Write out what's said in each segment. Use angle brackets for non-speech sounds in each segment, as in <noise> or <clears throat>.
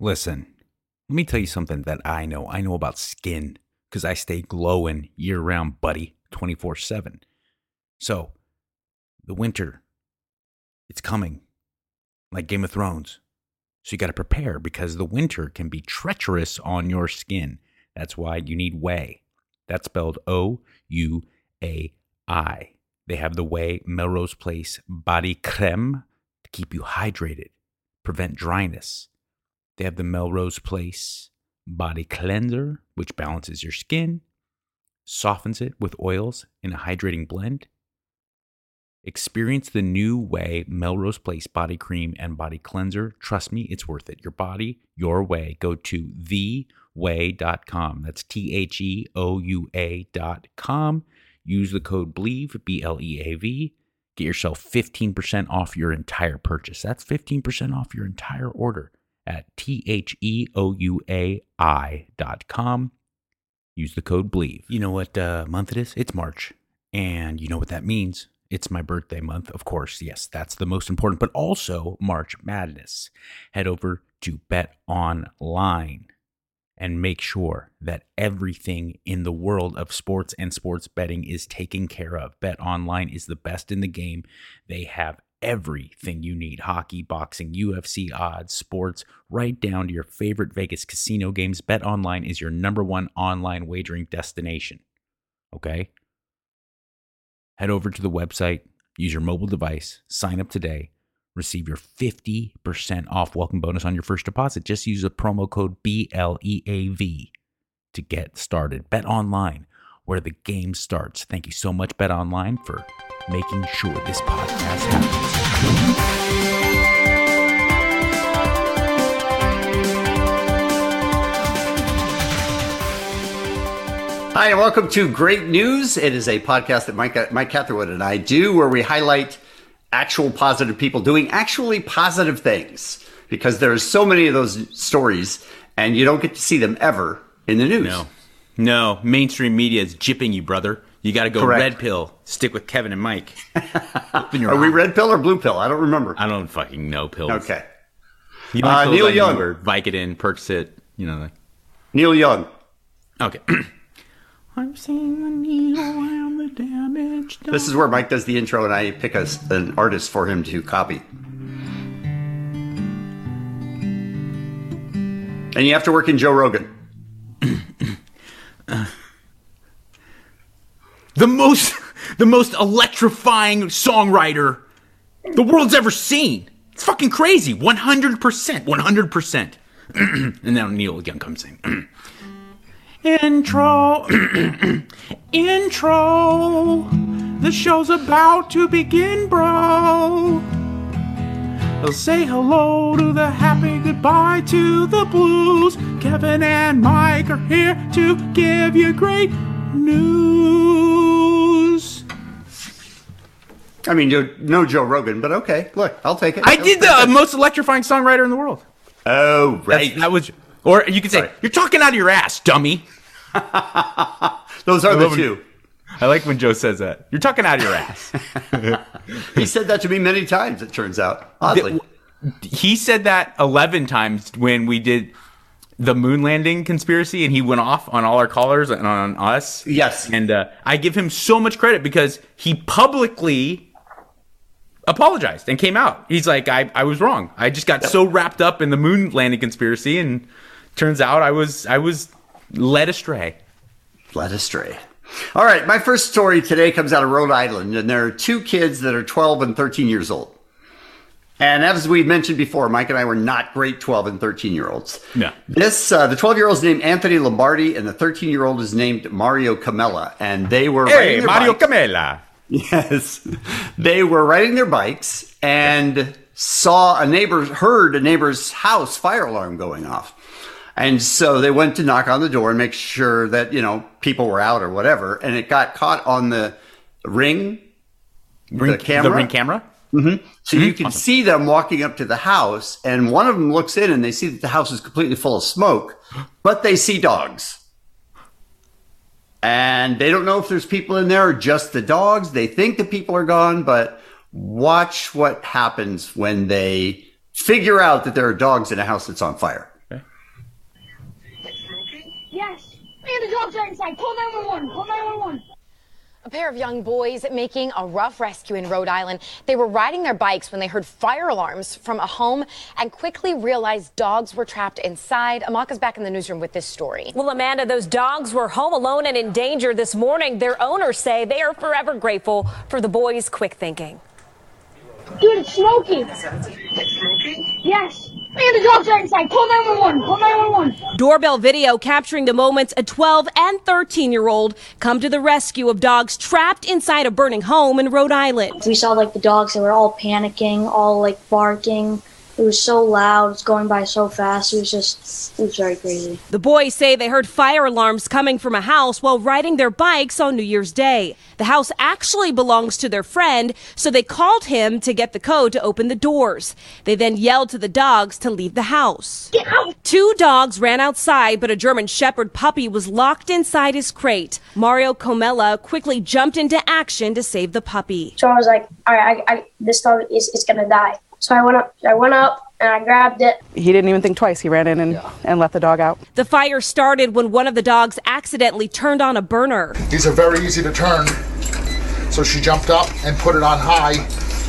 Listen, let me tell you something that I know. I know about skin because I stay glowing year round, buddy, 24 7. So, the winter, it's coming like Game of Thrones. So, you got to prepare because the winter can be treacherous on your skin. That's why you need Ouai. That's spelled O U A I. They have the Ouai Melrose Place Body Creme to keep you hydrated, prevent dryness. They have the Melrose Place Body Cleanser, which balances your skin, softens it with oils in a hydrating blend. Experience the new way Melrose Place body cream and body cleanser. Trust me, it's worth it. Your body, your way. Go to theouai.com. That's T H E O U A.com. Use the code BLEAV, B L E A V. Get yourself 15% off your entire purchase. That's 15% off your entire order at T H E O U A I dot com. Use the code BLEAV. You know what uh, month it is? It's March. And you know what that means. It's my birthday month, of course. Yes, that's the most important, but also March Madness. Head over to Bet Online and make sure that everything in the world of sports and sports betting is taken care of. Bet Online is the best in the game. They have everything you need hockey, boxing, UFC odds, sports, right down to your favorite Vegas casino games. Bet Online is your number one online wagering destination. Okay? Head over to the website, use your mobile device, sign up today, receive your 50% off welcome bonus on your first deposit. Just use the promo code BLEAV to get started. Bet online where the game starts. Thank you so much, Bet Online, for making sure this podcast happens. Hi, and welcome to Great News. It is a podcast that Mike, Mike Catherwood and I do where we highlight actual positive people doing actually positive things because there's so many of those stories and you don't get to see them ever in the news. No, no, mainstream media is jipping you, brother. You got to go Correct. red pill. Stick with Kevin and Mike. <laughs> Are we red pill or blue pill? I don't remember. I don't fucking know pills. Okay. You know Uh, Neil know Young. Vicodin, Percocet. You know. Like, Neil Young. okay. <clears throat> I'm seeing the needle around the damage. This is where Mike does the intro and I pick a, an artist for him to copy. And you have to work in Joe Rogan. <clears throat> <sighs> the most, <laughs> the most electrifying songwriter the world's ever seen. It's fucking crazy. One hundred percent. One hundred percent. <clears throat> And now Neil Young comes in. <clears throat> Intro, <clears throat> intro. The show's about to begin, bro. They'll say hello to the happy, goodbye to the blues. Kevin and Mike are here to give you great news. I mean, you no Joe Rogan, but okay. Look, I'll take it. I did the most electrifying songwriter in the world. Oh, That's- right. That was, or you could say, Sorry. "You're talking out of your ass, dummy." <laughs> Those are the two. I like when Joe says that. You're talking out of your ass. <laughs> He said that to me many times, it turns out. Oddly. he said that 11 times when we did the moon landing conspiracy and he went off on all our callers and on us. Yes. And uh, I give him so much credit because he publicly apologized and came out. He's like, I, I was wrong. I just got so wrapped up in the moon landing conspiracy and turns out I was I was led astray. led astray. All right, my first story today comes out of Rhode Island, and there are two kids that are 12 and 13 years old. And as we mentioned before, Mike and I were not great 12 and 13 year olds. No. This, uh, the 12 year old is named Anthony Lombardi, and the 13 year old is named Mario Camella. And they were riding their bikes- Camela. Yes. They were riding their bikes and saw a neighbor, heard a neighbor's house fire alarm going off. And so they went to knock on the door and make sure that, you know, people were out or whatever. And it got caught on the ring, the camera. The ring camera? Mm-hmm. So you hmm, can see them walking up to the house, and one of them looks in and they see that the house is completely full of smoke, but they see dogs. And they don't know if there's people in there or just the dogs. They think the people are gone, but watch what happens when they figure out that there are dogs in a house that's on fire. Man, the dogs are inside. Call 911. Call 911. A pair of young boys making a rough rescue in Rhode Island. They were riding their bikes when they heard fire alarms from a home and quickly realized dogs were trapped inside. Amaka's back in the newsroom with this story. Well, Amanda, those dogs were home alone and in danger this morning. Their owners say they are forever grateful for the boys' quick thinking. Dude, it's smoking. It's smoking? Yes. Man, the dogs are inside. Call 911. Call 911. Doorbell video capturing the moments a 12 and 13 year old come to the rescue of dogs trapped inside a burning home in Rhode Island. We saw like the dogs, they were all panicking, all like barking. It was so loud, it's going by so fast. It was just, it was very crazy. The boys say they heard fire alarms coming from a house while riding their bikes on New Year's Day. The house actually belongs to their friend, so they called him to get the code to open the doors. They then yelled to the dogs to leave the house. Get out. Two dogs ran outside, but a German Shepherd puppy was locked inside his crate. Mario Comella quickly jumped into action to save the puppy. So I was like, all right, I, I, this dog is, is gonna die. So I went up, I went up and I grabbed it. He didn't even think twice. He ran in and, and let the dog out. The fire started when one of the dogs accidentally turned on a burner. These are very easy to turn. So she jumped up and put it on high,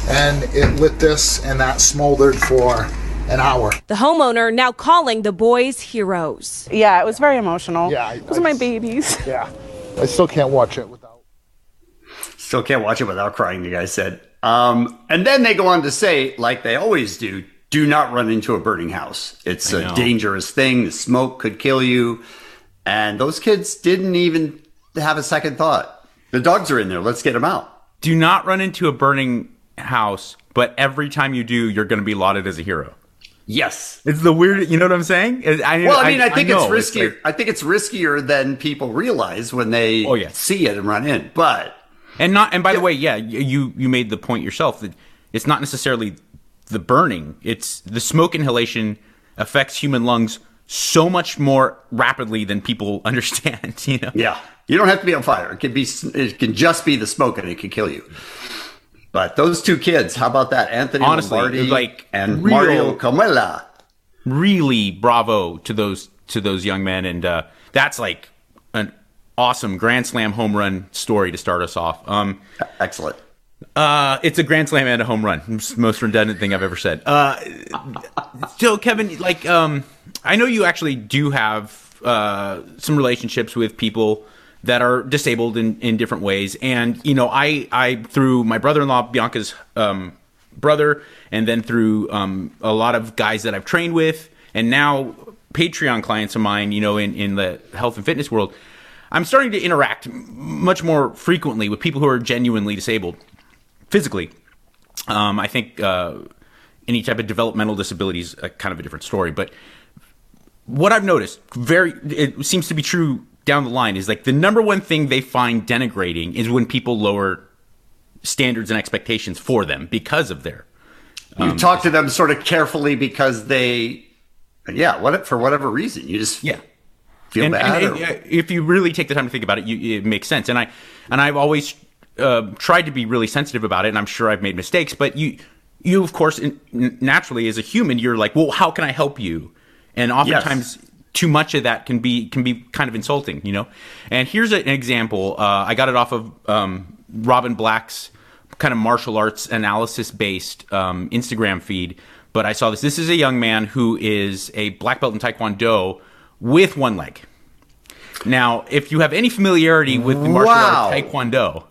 and it lit this, and that smoldered for an hour. The homeowner now calling the boys heroes. Yeah, it was very emotional. Yeah, I- Those I are my babies. Yeah. I still can't watch it without. Still can't watch it without crying, the guy said. Um, and then they go on to say, like they always do, do not run into a burning house. It's I a know. dangerous thing. The smoke could kill you. And those kids didn't even have a second thought. The dogs are in there. Let's get them out. Do not run into a burning house, but every time you do, you're going to be lauded as a hero. Yes. It's the weird, you know what I'm saying? I, Well, I mean, I, think it's know, riskier. like- I think it's riskier than people realize when they Oh, yeah. see it and run in. But And not and by the way, yeah, you you made the point yourself that it's not necessarily the burning; it's the smoke inhalation affects human lungs so much more rapidly than people <laughs> understand. You know, yeah, you don't have to be on fire. It can be. It can just be the smoke, and it can kill you. But those two kids, how about that? Anthony Honestly, Lombardi like, and real- Mario Comella. really bravo to those to those young men, and uh, that's like an awesome grand slam home run story to start us off. Um, Excellent. Uh, it's a grand slam and a home run. It's the most redundant thing I've ever said. Uh, so Kevin, like, um, I know you actually do have uh, some relationships with people that are disabled in, in different ways, and you know, I I through my brother-in-law Bianca's um, brother, and then through um, a lot of guys that I've trained with, and now Patreon clients of mine, you know, in in the health and fitness world. I'm starting to interact much more frequently with people who are genuinely disabled physically. Um, I think uh, any type of developmental disability is a, kind of a different story. But what I've noticed, very, it seems to be true down the line, is like the number one thing they find denigrating is when people lower standards and expectations for them because of their. You Um, talk to them sort of carefully because they, yeah, what for whatever reason, you just Yeah. Feel and, bad. and- if you really take the time to think about it, you, it makes sense. And I and I've always uh, tried to be really sensitive about it. And I'm sure I've made mistakes, but you you of course in, naturally as a human, you're like, well, how can I help you? And oftentimes. Too much of that can be can be kind of insulting, you know. And here's a- an example. Uh, I got it off of um, Robin Black's kind of martial arts analysis based um, Instagram feed. But I saw this. This is a young man who is a black belt in Taekwondo with one leg. Now, if you have any familiarity with the martial Wow. art Taekwondo,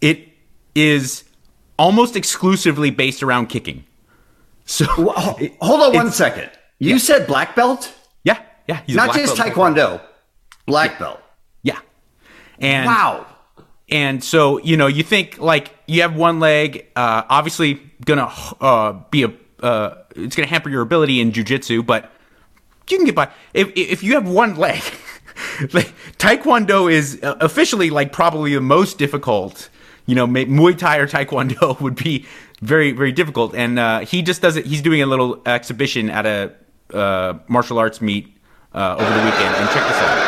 it is almost exclusively based around kicking. So, Ho- Hold on one second. You said black belt, yeah, yeah, he's a not just belt Taekwondo, black belt. Yeah, and Wow. And so, you know, you think like you have one leg, uh, obviously gonna uh, be a, uh, it's gonna hamper your ability in jujitsu, but you can get by. If if you have one leg, <laughs> like Taekwondo is uh, officially like probably the most difficult. You know, Muay Thai or Taekwondo <laughs> would be very very difficult, and uh, he just does it. He's doing a little exhibition at a uh, martial arts meet uh, over the weekend, and check this out.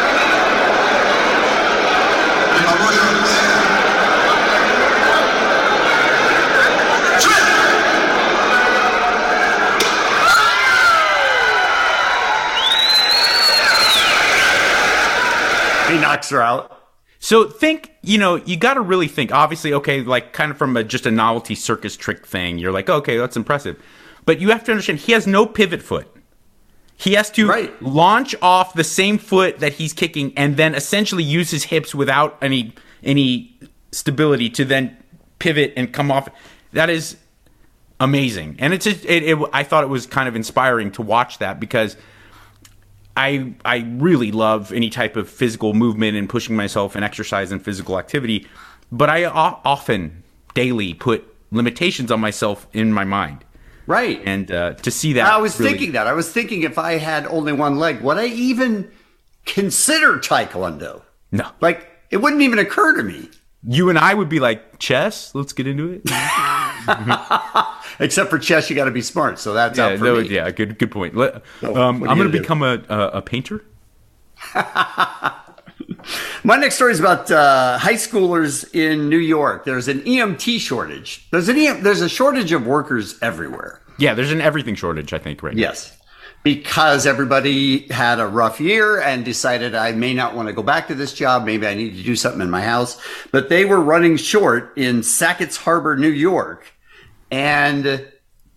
Her out. So think, you know, you got to really think. Obviously, okay, like kind of from a, just a novelty circus trick thing, you're like, okay, that's impressive. But you have to understand, he has no pivot foot. He has to Right. launch off the same foot that he's kicking, and then essentially use his hips without any any stability to then pivot and come off. That is amazing, and it's just, it, it. I thought it was kind of inspiring to watch that because I I really love any type of physical movement and pushing myself and exercise and physical activity, but I o- often daily put limitations on myself in my mind, Right. and uh, to see that I was really- thinking that. I was thinking if I had only one leg, would I even consider Taekwondo? no, Like, it wouldn't even occur to me. You and I would be like chess. Let's get into it. <laughs> Except for chess, you got to be smart. So that's yeah, out for no, me. yeah, good good point. Let- So, um, I'm going to become a, a a painter. <laughs> My next story is about uh, high schoolers in New York. There's an EMT shortage. There's an EM, there's a shortage of workers everywhere. Yeah, there's an everything shortage, I think, right now. Yes. Because everybody had a rough year and decided I may not want to go back to this job. Maybe I need to do something in my house. But they were running short in Sackets Harbor, New York. And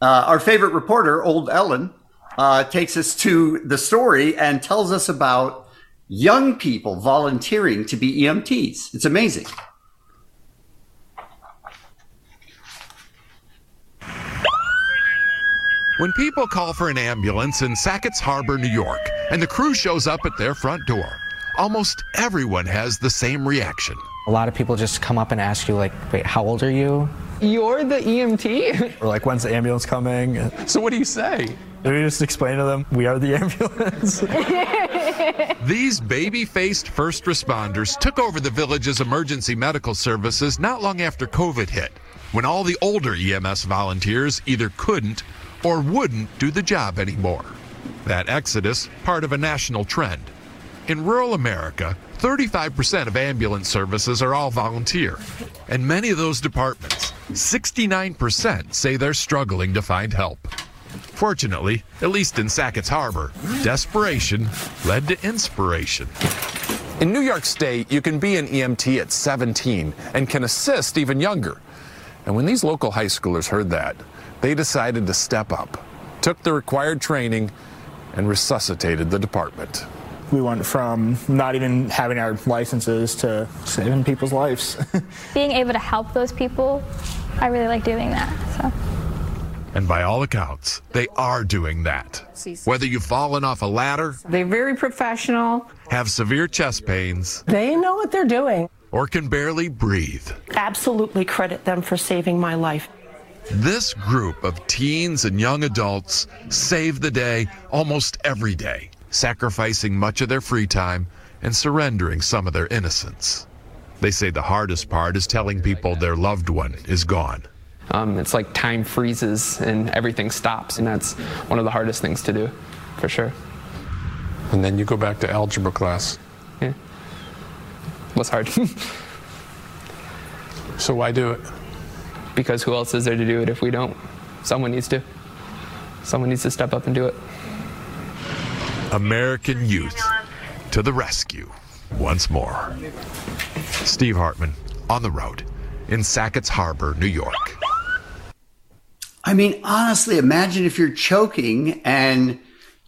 uh, our favorite reporter, Old Ellen, uh, takes us to the story and tells us about young people volunteering to be EMTs. It's amazing. When people call for an ambulance in Sackets Harbor, New York, and the crew shows up at their front door, almost everyone has the same reaction. A lot of people just come up and ask you, like, wait, how old are you? You're the EMT? Or like, when's the ambulance coming? so what do you say? We just explain to them, we are the ambulance. <laughs> These baby faced first responders took over the village's emergency medical services not long after COVID hit, when all the older EMS volunteers either couldn't or wouldn't do the job anymore. That exodus, part of a national trend. In rural America, 35% of ambulance services are all volunteer, and many of those departments, 69%, say they're struggling to find help. Fortunately, at least in Sackets Harbor, desperation led to inspiration. In New York State, you can be an EMT at 17 and can assist even younger. And when these local high schoolers heard that, they decided to step up, took the required training, and resuscitated the department. we went from not even having our licenses to saving people's lives. <laughs> Being able to help those people, I really like doing that. So. And by all accounts, they are doing that. Whether you've fallen off a ladder, They're very professional. have severe chest pains, They know what they're doing. or can barely breathe, Absolutely credit them for saving my life. This group of teens and young adults save the day almost every day, sacrificing much of their free time and surrendering some of their innocence. They say the hardest part is telling people their loved one is gone. Um, it's like time freezes and everything stops, and that's one of the hardest things to do, for sure. And then you go back to algebra class. Yeah. What's hard? <laughs> So why do it? Because who else is there to do it if we don't? Someone needs to. Someone needs to step up and do it. American youth to the rescue once more. Steve Hartman on the road in Sackets Harbor, New York. I mean, honestly, imagine if you're choking and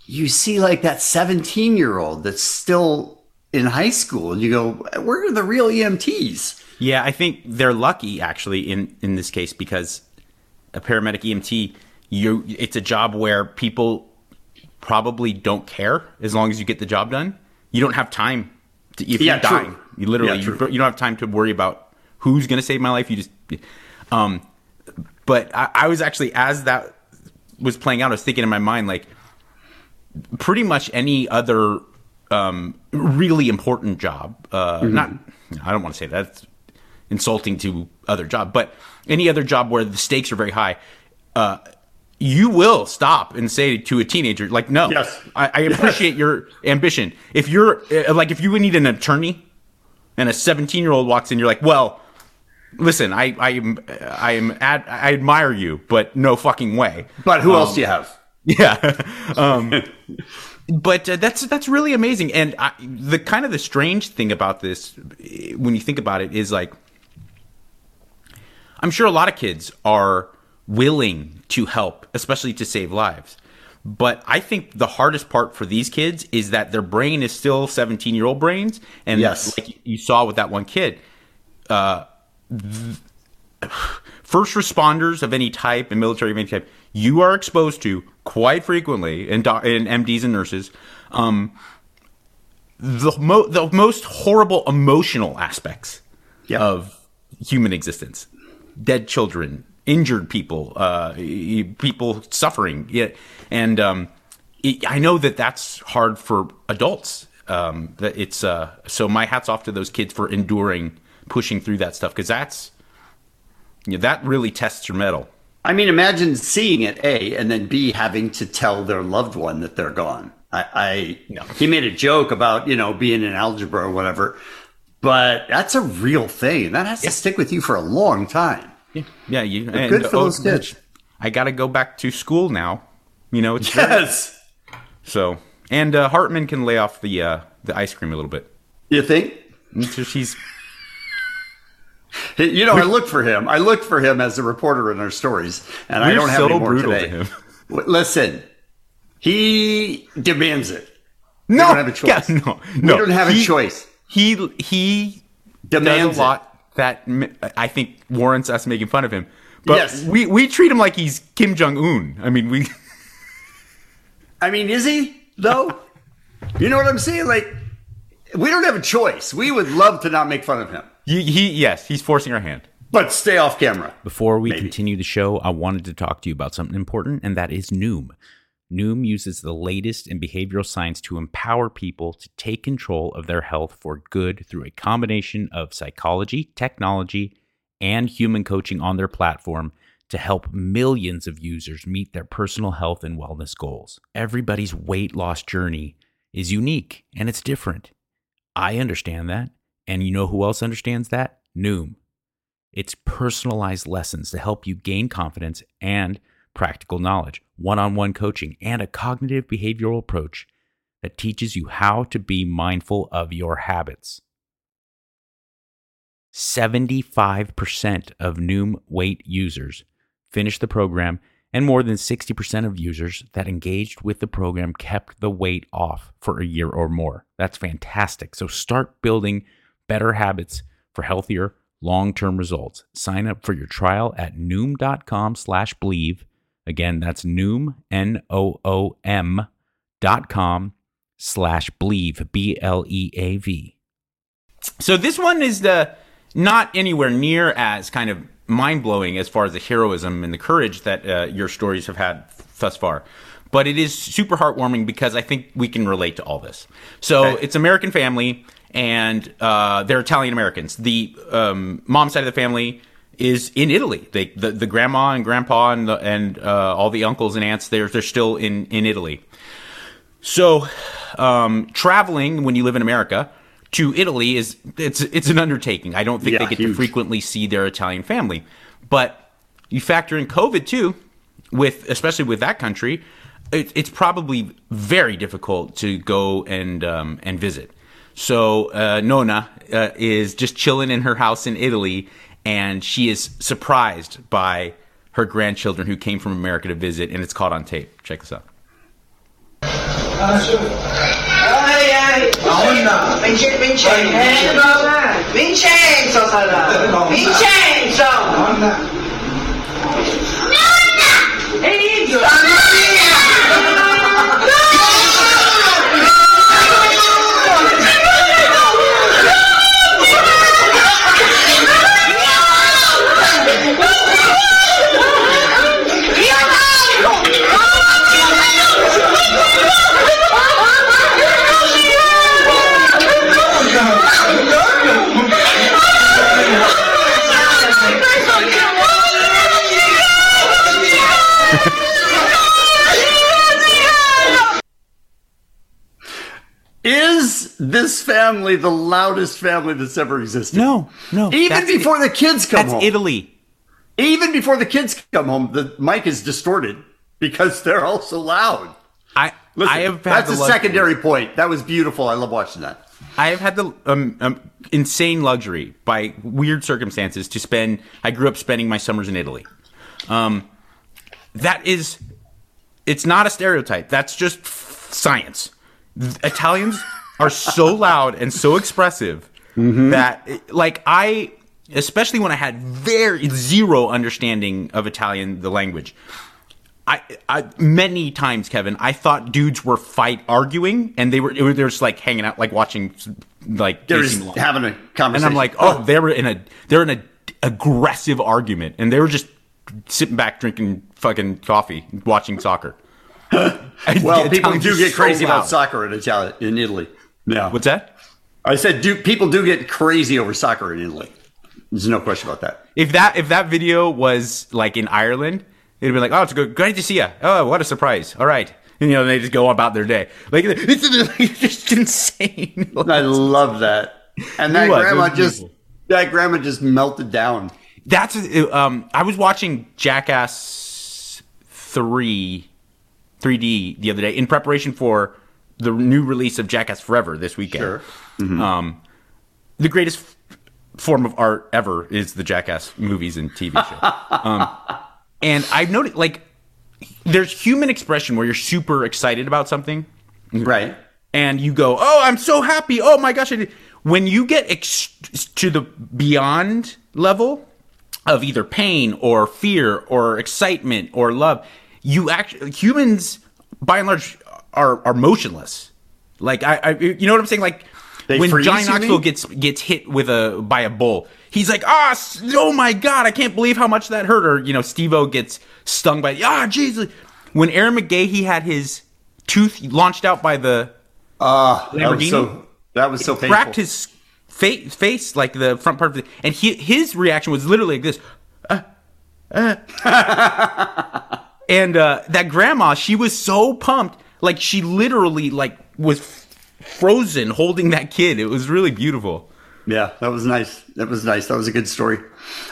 you see like that 17 year old that's still in high school and you go, where are the real EMTs? Yeah, I think they're lucky actually in in this case because a paramedic EMT, you it's a job where people probably don't care as long as you get the job done. You don't have time to if Yeah, you're true. dying. You literally Yeah, you, you don't have time to worry about who's going to save my life. You just um but I, I was actually as that was playing out, I was thinking in my mind like pretty much any other um, really important job. Uh, Mm-hmm. Not, I don't want to say that. Insulting to other job, but any other job where the stakes are very high, uh, you will stop and say to a teenager, like, no, Yes. I, I appreciate your ambition. If you're uh, like, if you would need an attorney and a 17 year old walks in, you're like, well, listen, I, I am, I am, ad, I admire you, but no fucking way. But who Um, else do you have? yeah. <laughs> Um, but uh, that's that's really amazing. And I, the kind of the strange thing about this, when you think about it, is like I'm sure a lot of kids are willing to help, especially to save lives. But I think the hardest part for these kids is that their brain is still 17 year old brains. And Yes. like you saw with that one kid, uh, th- <sighs> first responders of any type and military of any type, you are exposed to quite frequently, and, doc- and MDs and nurses, um, the, mo- the most horrible emotional aspects of human existence dead children, injured people, uh, people suffering. Yeah, and um, it, I know that that's hard for adults. Um, that it's uh, so my hats off to those kids for enduring, pushing through that stuff because that's yeah, that really tests your mettle. I mean, imagine seeing it, A, and then B, having to tell their loved one that they're gone. I, I he made a joke about, you know, being in algebra or whatever, but that's a real thing. That has to stick with you for a long time. Yeah, yeah. You But good for those kids. I got to go back to school now. You know, it's <laughs> Yes. So, and uh, Hartman can lay off the uh, the ice cream a little bit. You think? So she's You know, I looked for him. I looked for him as a reporter in our stories, and I We're don't have so any more brutal to today. him. <laughs> Listen, he demands it. no, we don't have a <laughs> choice. yeah, no, we don't have He- a choice. He he Demands does a lot that I think warrants us making fun of him. But Yes. we we treat him like he's Kim Jong Un. I mean, we <laughs> I mean, is he though? you know what I'm saying? Like, we don't have a choice. We would love to not make fun of him, he, he yes, he's forcing our hand. but stay off camera. Before we continue the show, I wanted to talk to you about something important, and that is Noom. Noom uses the latest in behavioral science to empower people to take control of their health for good through a combination of psychology, technology, and human coaching on their platform to help millions of users meet their personal health and wellness goals. Everybody's weight loss journey is unique and it's different. I understand that. And you know who else understands that? Noom. It's personalized lessons to help you gain confidence and practical knowledge, one on one coaching, and a cognitive behavioral approach that teaches you how to be mindful of your habits. 75% of Noom weight users finished the program, and more than 60% of users that engaged with the program kept the weight off for a year or more. That's fantastic. So start building better habits for healthier long-term results. Sign up for your trial at noom.com slash believe. Again, that's noom, N-O-O-M dot com slash believe, B-L-E-A-V. So this one is the not anywhere near as kind of mind blowing as far as the heroism and the courage that uh, your stories have had thus far. But it is super heartwarming because I think we can relate to all this. So it's American family, and uh, they're Italian Americans. The um, mom side of the family is in Italy. They, the, the grandma and grandpa and the, and uh, all the uncles and aunts they're they're still in in Italy. So, um, traveling when you live in America to Italy is it's it's an undertaking. I don't think Yeah, they get to frequently see their Italian family, but you factor in COVID too, with especially with that country, it, it's probably very difficult to go and um, and visit. So uh, Nona uh, is just chilling in her house in Italy, and she is surprised by her grandchildren who came from America to visit, and it's caught on tape. Check this out. Is this family the loudest family that's ever existed? No, no. Even before the kids come that's home. Italy. Even before the kids come home, the mic is distorted because they're all so loud. I Listen, I have had that's a luxury- secondary point. That was beautiful. I love watching that. I have had the um, um, insane luxury by weird circumstances to spend. I grew up spending my summers in Italy. Um, that is, it's not a stereotype. That's just f- science. Italians are so loud and so expressive mm-hmm. that, like, I, especially when I had very zero understanding of Italian, the language. I, I many times, Kevin, I thought dudes were fight arguing, and they were they were just like hanging out, like watching, like They're just having a conversation. And. I'm like, oh, oh, they were in a they're in a aggressive argument, and they were just sitting back drinking fucking coffee, watching soccer. <laughs> well, people do get so crazy loud. about soccer in Italy, in Italy. Yeah. What's that? I said, do people do get crazy over soccer in Italy? There's no question about that. If that if that video was like in Ireland, it'd be like, oh, it's good, great to see you. Oh, what a surprise! All right, and, you know, they just go about their day. Like <laughs> it's, it's just insane. <laughs> I love that. And that was, grandma just beautiful. that grandma just melted down. That's um. I was watching Jackass three, 3D the other day in preparation for the new release of Jackass Forever this weekend. Sure. Um, the greatest f- form of art ever is the Jackass movies and TV show. <laughs> um, and I've noticed like there's human expression where you're super excited about something, right? And you go, "Oh, I'm so happy! Oh my gosh!" I did. When you get ex- to the beyond level of either pain or fear or excitement or love, you actually humans, by and large, are are motionless. Like I, I you know what I'm saying? Like They when freeze, Johnny Knoxville gets gets hit with a by a bull, he's like, ah, s- oh my god, I can't believe how much that hurt. Or you know, Steve-O gets stung by ah, Jesus. When Ehren McGhehey had his tooth launched out by the Ah, that was so that was so painful. cracked his fa- face, like the front part of it, and he, his reaction was literally like this. "Uh, uh." <laughs> and uh, that grandma, she was so pumped, like she literally like was frozen holding that kid. It was really beautiful. Yeah, that was nice. That was nice. That was a good story.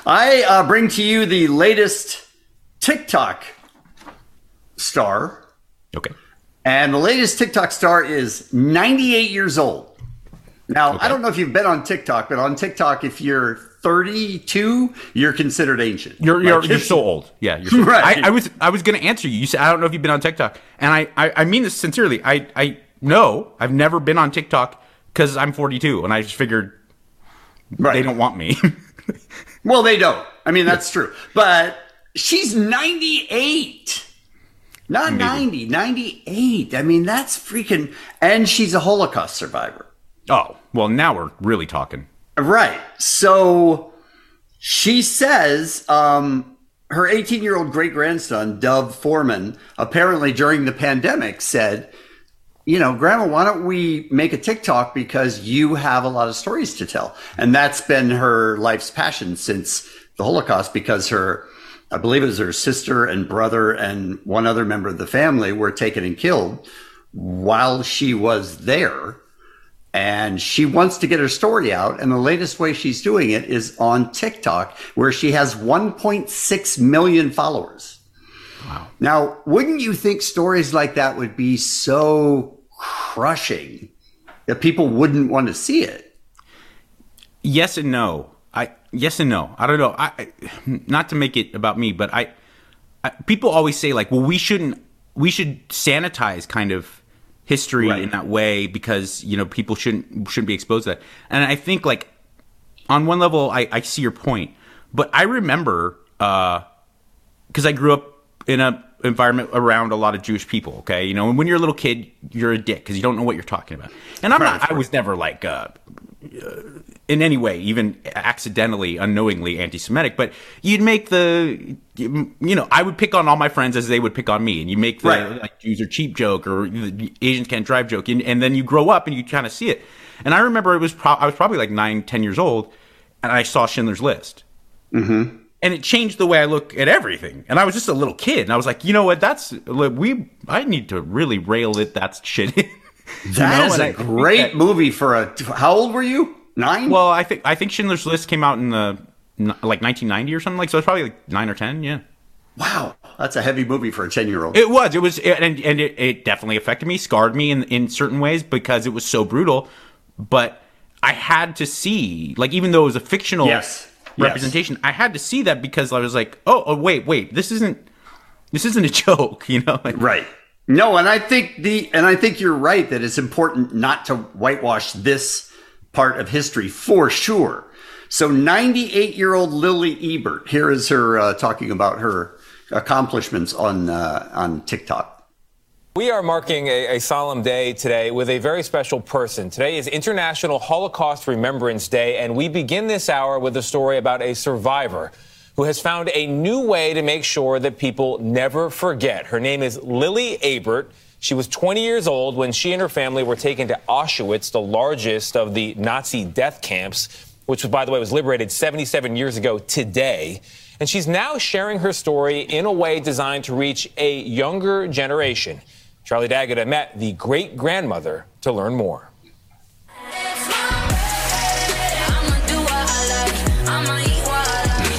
I uh, bring to you the latest TikTok star. Okay. And the latest TikTok star is 98 years old. Now, I don't know if you've been on TikTok, but on TikTok, if you're 32, you're considered ancient. You're you're, Like, you're <laughs> so old. Yeah, you're so <laughs> Right. I, I was I was gonna answer you. You said I don't know if you've been on TikTok, and I I, I mean this sincerely. I I no, I've never been on TikTok because I'm 42, and I just figured they don't want me. <laughs> Well, they don't. I mean, that's true. But she's 98. Not 90, 98. I mean, that's freaking. And she's a Holocaust survivor. oh well, now we're really talking. Right. So she says um, her 18 year old great grandson, Dov Forman, apparently during the pandemic said, you know, Grandma, why don't we make a TikTok because you have a lot of stories to tell? And that's been her life's passion since the Holocaust because her, I believe it was her sister and brother and one other member of the family were taken and killed while she was there and she wants to get her story out. And the latest way she's doing it is on TikTok, where she has 1.6 million followers. Wow. Now, wouldn't you think stories like that would be so crushing that people wouldn't want to see it? Yes and no. I yes and no. I don't know. I, I not to make it about me, but I, I people always say like, well, we shouldn't we should sanitize kind of history in that way because you know people shouldn't shouldn't be exposed to that. And I think like on one level, I, I see your point, but I remember because I grew up in a environment around a lot of Jewish people. Okay, you know, and when you're a little kid, you're a dick because you don't know what you're talking about. And I'm not. I was never like. Uh, in any way, even accidentally, unknowingly anti-Semitic, but you'd make the, you know, I would pick on all my friends as they would pick on me, and you make the Right. like Jews are cheap joke or the Asians can't drive joke, and, and then you grow up and you kind of see it. And I remember it was pro- I was probably like nine, ten years old, and I saw Schindler's List, Mm-hmm. and it changed the way I look at everything. And I was just a little kid, and I was like, you know what? That's like, we. I need to really rail it That's shit. in. <laughs> You That know, is a I great that- movie for a. How old were you? Nine. Well, I think I think Schindler's List came out in the like 1990 or something like so. It's probably like nine or ten. Yeah. Wow. that's a heavy movie for a ten year old. It was. It was, and and it, it definitely affected me, scarred me in in certain ways because it was so brutal. But I had to see, like, even though it was a fictional Yes. representation, I had to see that because I was like, oh, oh, wait, wait, this isn't this isn't a <laughs> joke, you know? Like, Right. No, and I think the and I think you're right that it's important not to whitewash this part of history for sure. So 98 year old Lily Ebert. Here is her uh, talking about her accomplishments on uh, on TikTok. We are marking a, a solemn day today with a very special person. Today is International Holocaust Remembrance Day, and we begin this hour with a story about a survivor who has found a new way to make sure that people never forget. Her name is Lily Ebert. She was 20 years old when she and her family were taken to Auschwitz, the largest of the Nazi death camps, which, by the way, was liberated 77 years ago today. And she's now sharing her story in a way designed to reach a younger generation. Charlie D'Agata met the great grandmother to learn more.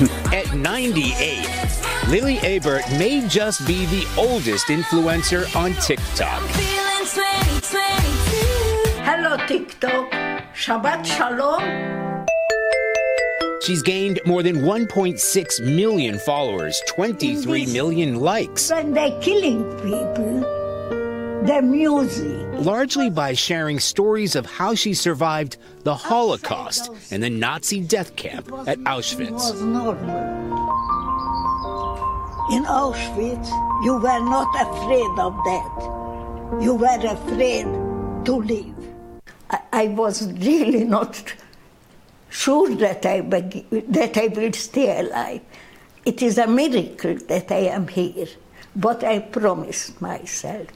<laughs> At 98, Lily Ebert may just be the oldest influencer on TikTok. Hello, TikTok. Shabbat Shalom. She's gained more than 1.6 million followers, 23 million likes, When they're killing people, the music. largely by sharing stories of how she survived the Holocaust and the Nazi death camp at Auschwitz. In Auschwitz, you were not afraid of that. You were afraid to live. I, I was really not sure that I, beg- that I will stay alive. It is a miracle that I am here, but I promised myself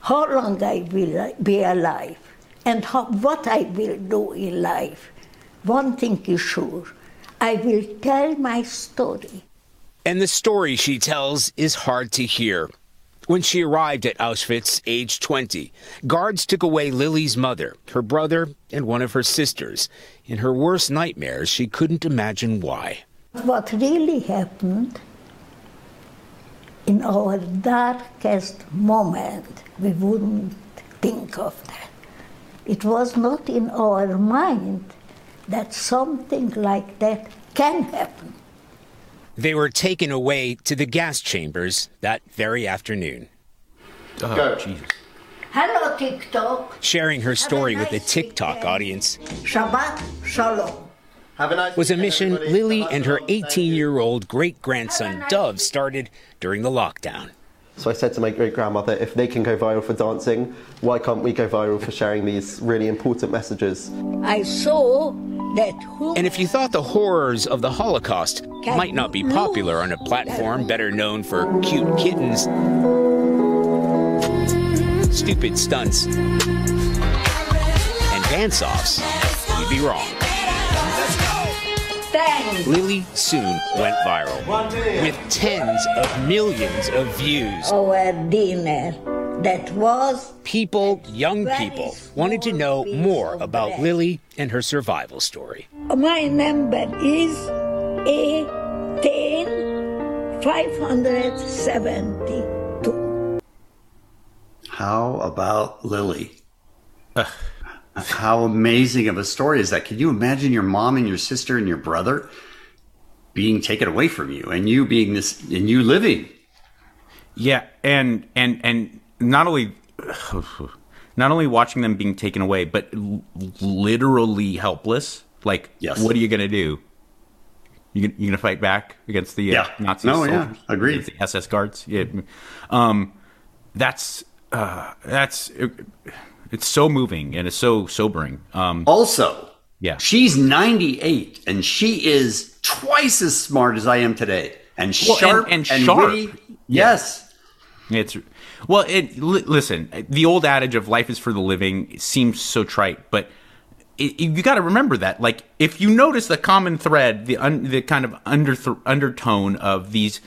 how long I will be alive and how, what I will do in life. One thing is sure I will tell my story. And the story she tells is hard to hear. When she arrived at Auschwitz, age 20, guards took away Lily's mother, her brother, and one of her sisters. In her worst nightmares, she couldn't imagine why. What really happened in our darkest moment, we wouldn't think of that. It was not in our mind that something like that can happen. They were taken away to the gas chambers that very afternoon. Oh, Jesus. Hello, TikTok. Sharing her story with the TikTok audience Shabbat Shalom. was a mission Lily and her 18 year old great grandson Dov started during the lockdown. So I said to my great grandmother, if they can go viral for dancing, why can't we go viral for sharing these really important messages? I saw that who And if you thought the horrors of the Holocaust might not be popular on a platform better known for cute kittens, stupid stunts, and dance offs, you'd be wrong. Thanks. Lily soon went viral with tens of millions of views. our dinner that was People, young people, wanted to know more about Lily and her survival story. my number is A ten five hundred seventy two. How about Lily? How amazing of a story is that? Can you imagine your mom and your sister and your brother being taken away from you and you being this and you living? Yeah, and and and not only <sighs> not only watching them being taken away, but l- literally helpless. Like, Yes. what are you gonna do? You you gonna fight back against the uh, Yeah. Nazi No, yeah. Agreed. The SS guards. Yeah. Um, that's uh, that's it's so moving and it's so sobering. Um, Also, yeah, she's 98 and she is twice as smart as I am today and Well, and- sharp and sharp. witty. Yes. It's well. It li- listen. The old adage of "life is for the living" seems so trite, but it, you got to remember that. Like, if you notice the common thread, the un, the kind of under undertone of these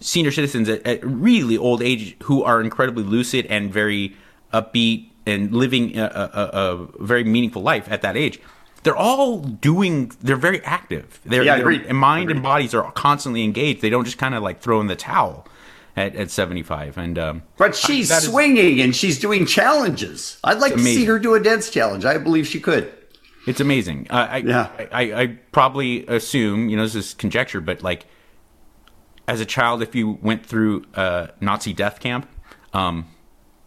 senior citizens at, at really old age who are incredibly lucid and very upbeat and living a, a, a, very meaningful life at that age. They're all doing. They're very active. Their Yeah, their agreed. mind and bodies are constantly engaged. They don't just kind of like throw in the towel. At, at 75. And um, But she's is- swinging and she's doing challenges. I'd like to see her do a dance challenge. I believe she could. It's amazing. Uh, I, Yeah. I, I, I probably assume, you know, this is conjecture, but like as a child, if you went through a Nazi death camp, um,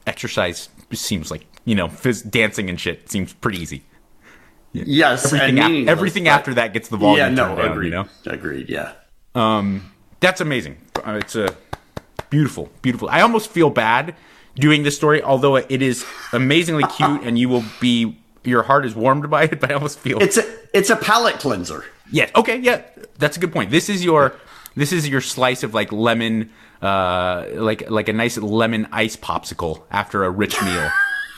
exercise seems like, you know, phys- dancing and shit seems pretty easy. Yes, Everything, af- everything after that gets the volume Yeah, no, down, agreed. you know? Agreed, yeah. Um, that's amazing. Uh, It's a beautiful, beautiful. I almost feel bad doing this story, although it is amazingly cute, and you will be your heart is warmed by it. <laughs> But I almost feel It's a it's a palate cleanser. yeah. Okay, yeah, that's a good point. This is your this is your slice of like lemon, uh, like like a nice lemon ice popsicle after a rich meal.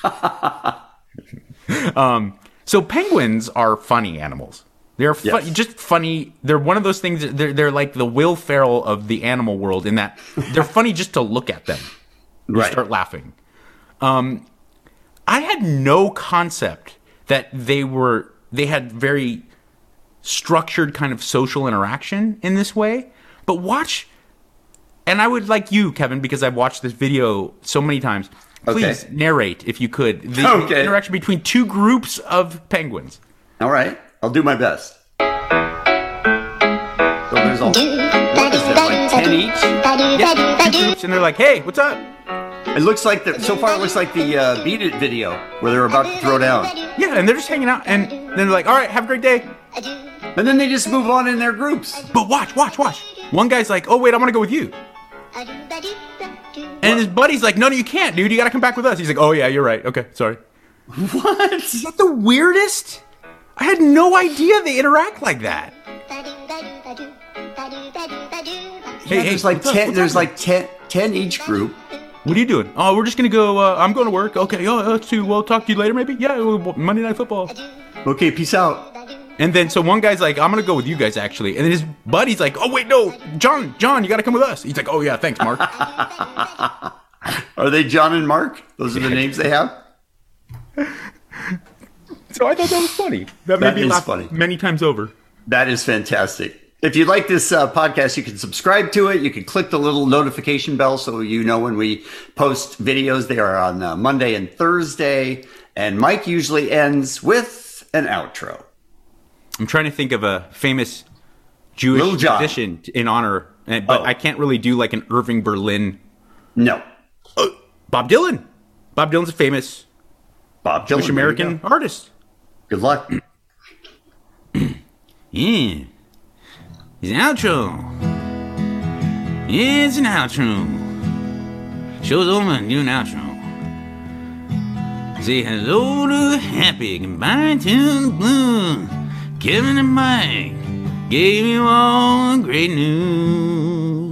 <laughs> um, so penguins are funny animals. They're Yes. just funny. They're one of those things. They're they're like the Will Ferrell of the animal world in that they're <laughs> funny just to look at them. You Right. start laughing. Um, I had no concept that they were they had very structured kind of social interaction in this way. But watch, and I would like you, Kevin, because I've watched this video so many times. Please Okay. narrate, if you could, the, the Okay. interaction between two groups of penguins. All right, I'll do my best. So there's all, what is it, like 10 each? Yeah, two groups, and they're like, "Hey, what's up?" It looks like the, so far it looks like the uh, Beat It video where they're about to throw down. Yeah, and they're just hanging out, and then they're like, "All right, have a great day." And then they just move on in their groups. But watch, watch, watch. One guy's like, "Oh wait, I want to go with you," and his buddy's like, "No, no, you can't, dude. You got to come back with us." He's like, "Oh yeah, you're right. Okay, sorry." <laughs> What? Is that the weirdest? I had no idea they interact like that. Hey, hey, there's like up? 10, there's up? like 10, 10 each group. What are you doing? Oh, we're just gonna go. Uh, I'm going to work. Okay. Oh, let's see. We'll talk to you later, maybe. Yeah. Monday Night Football. Okay, peace out. And then so one guy's like, I'm gonna go with you guys actually. And then his buddy's like, Oh wait, no, John, John, you gotta come with us. He's like, Oh yeah, thanks, Mark. <laughs> Are they John and Mark? Those are the names they have? <laughs> <laughs> so I thought that was funny. That, That made me is laugh funny. many times over. That is fantastic. If you like this uh, podcast, you can subscribe to it. You can click the little notification bell so you know when we post videos. They are on uh, Monday and Thursday. And Mike usually ends with an outro. I'm trying to think of a famous Jewish Jon. musician in honor, but Oh. I can't really do like an Irving Berlin. No. Bob Dylan. Bob Dylan's a famous Bob Dylan. Jewish American artist. Good luck. <clears throat> Yeah. It's an outro. It's an outro. Show's over and do an outro. Say hello to happy, goodbye to the blue. Kevin and Mike gave you all great news.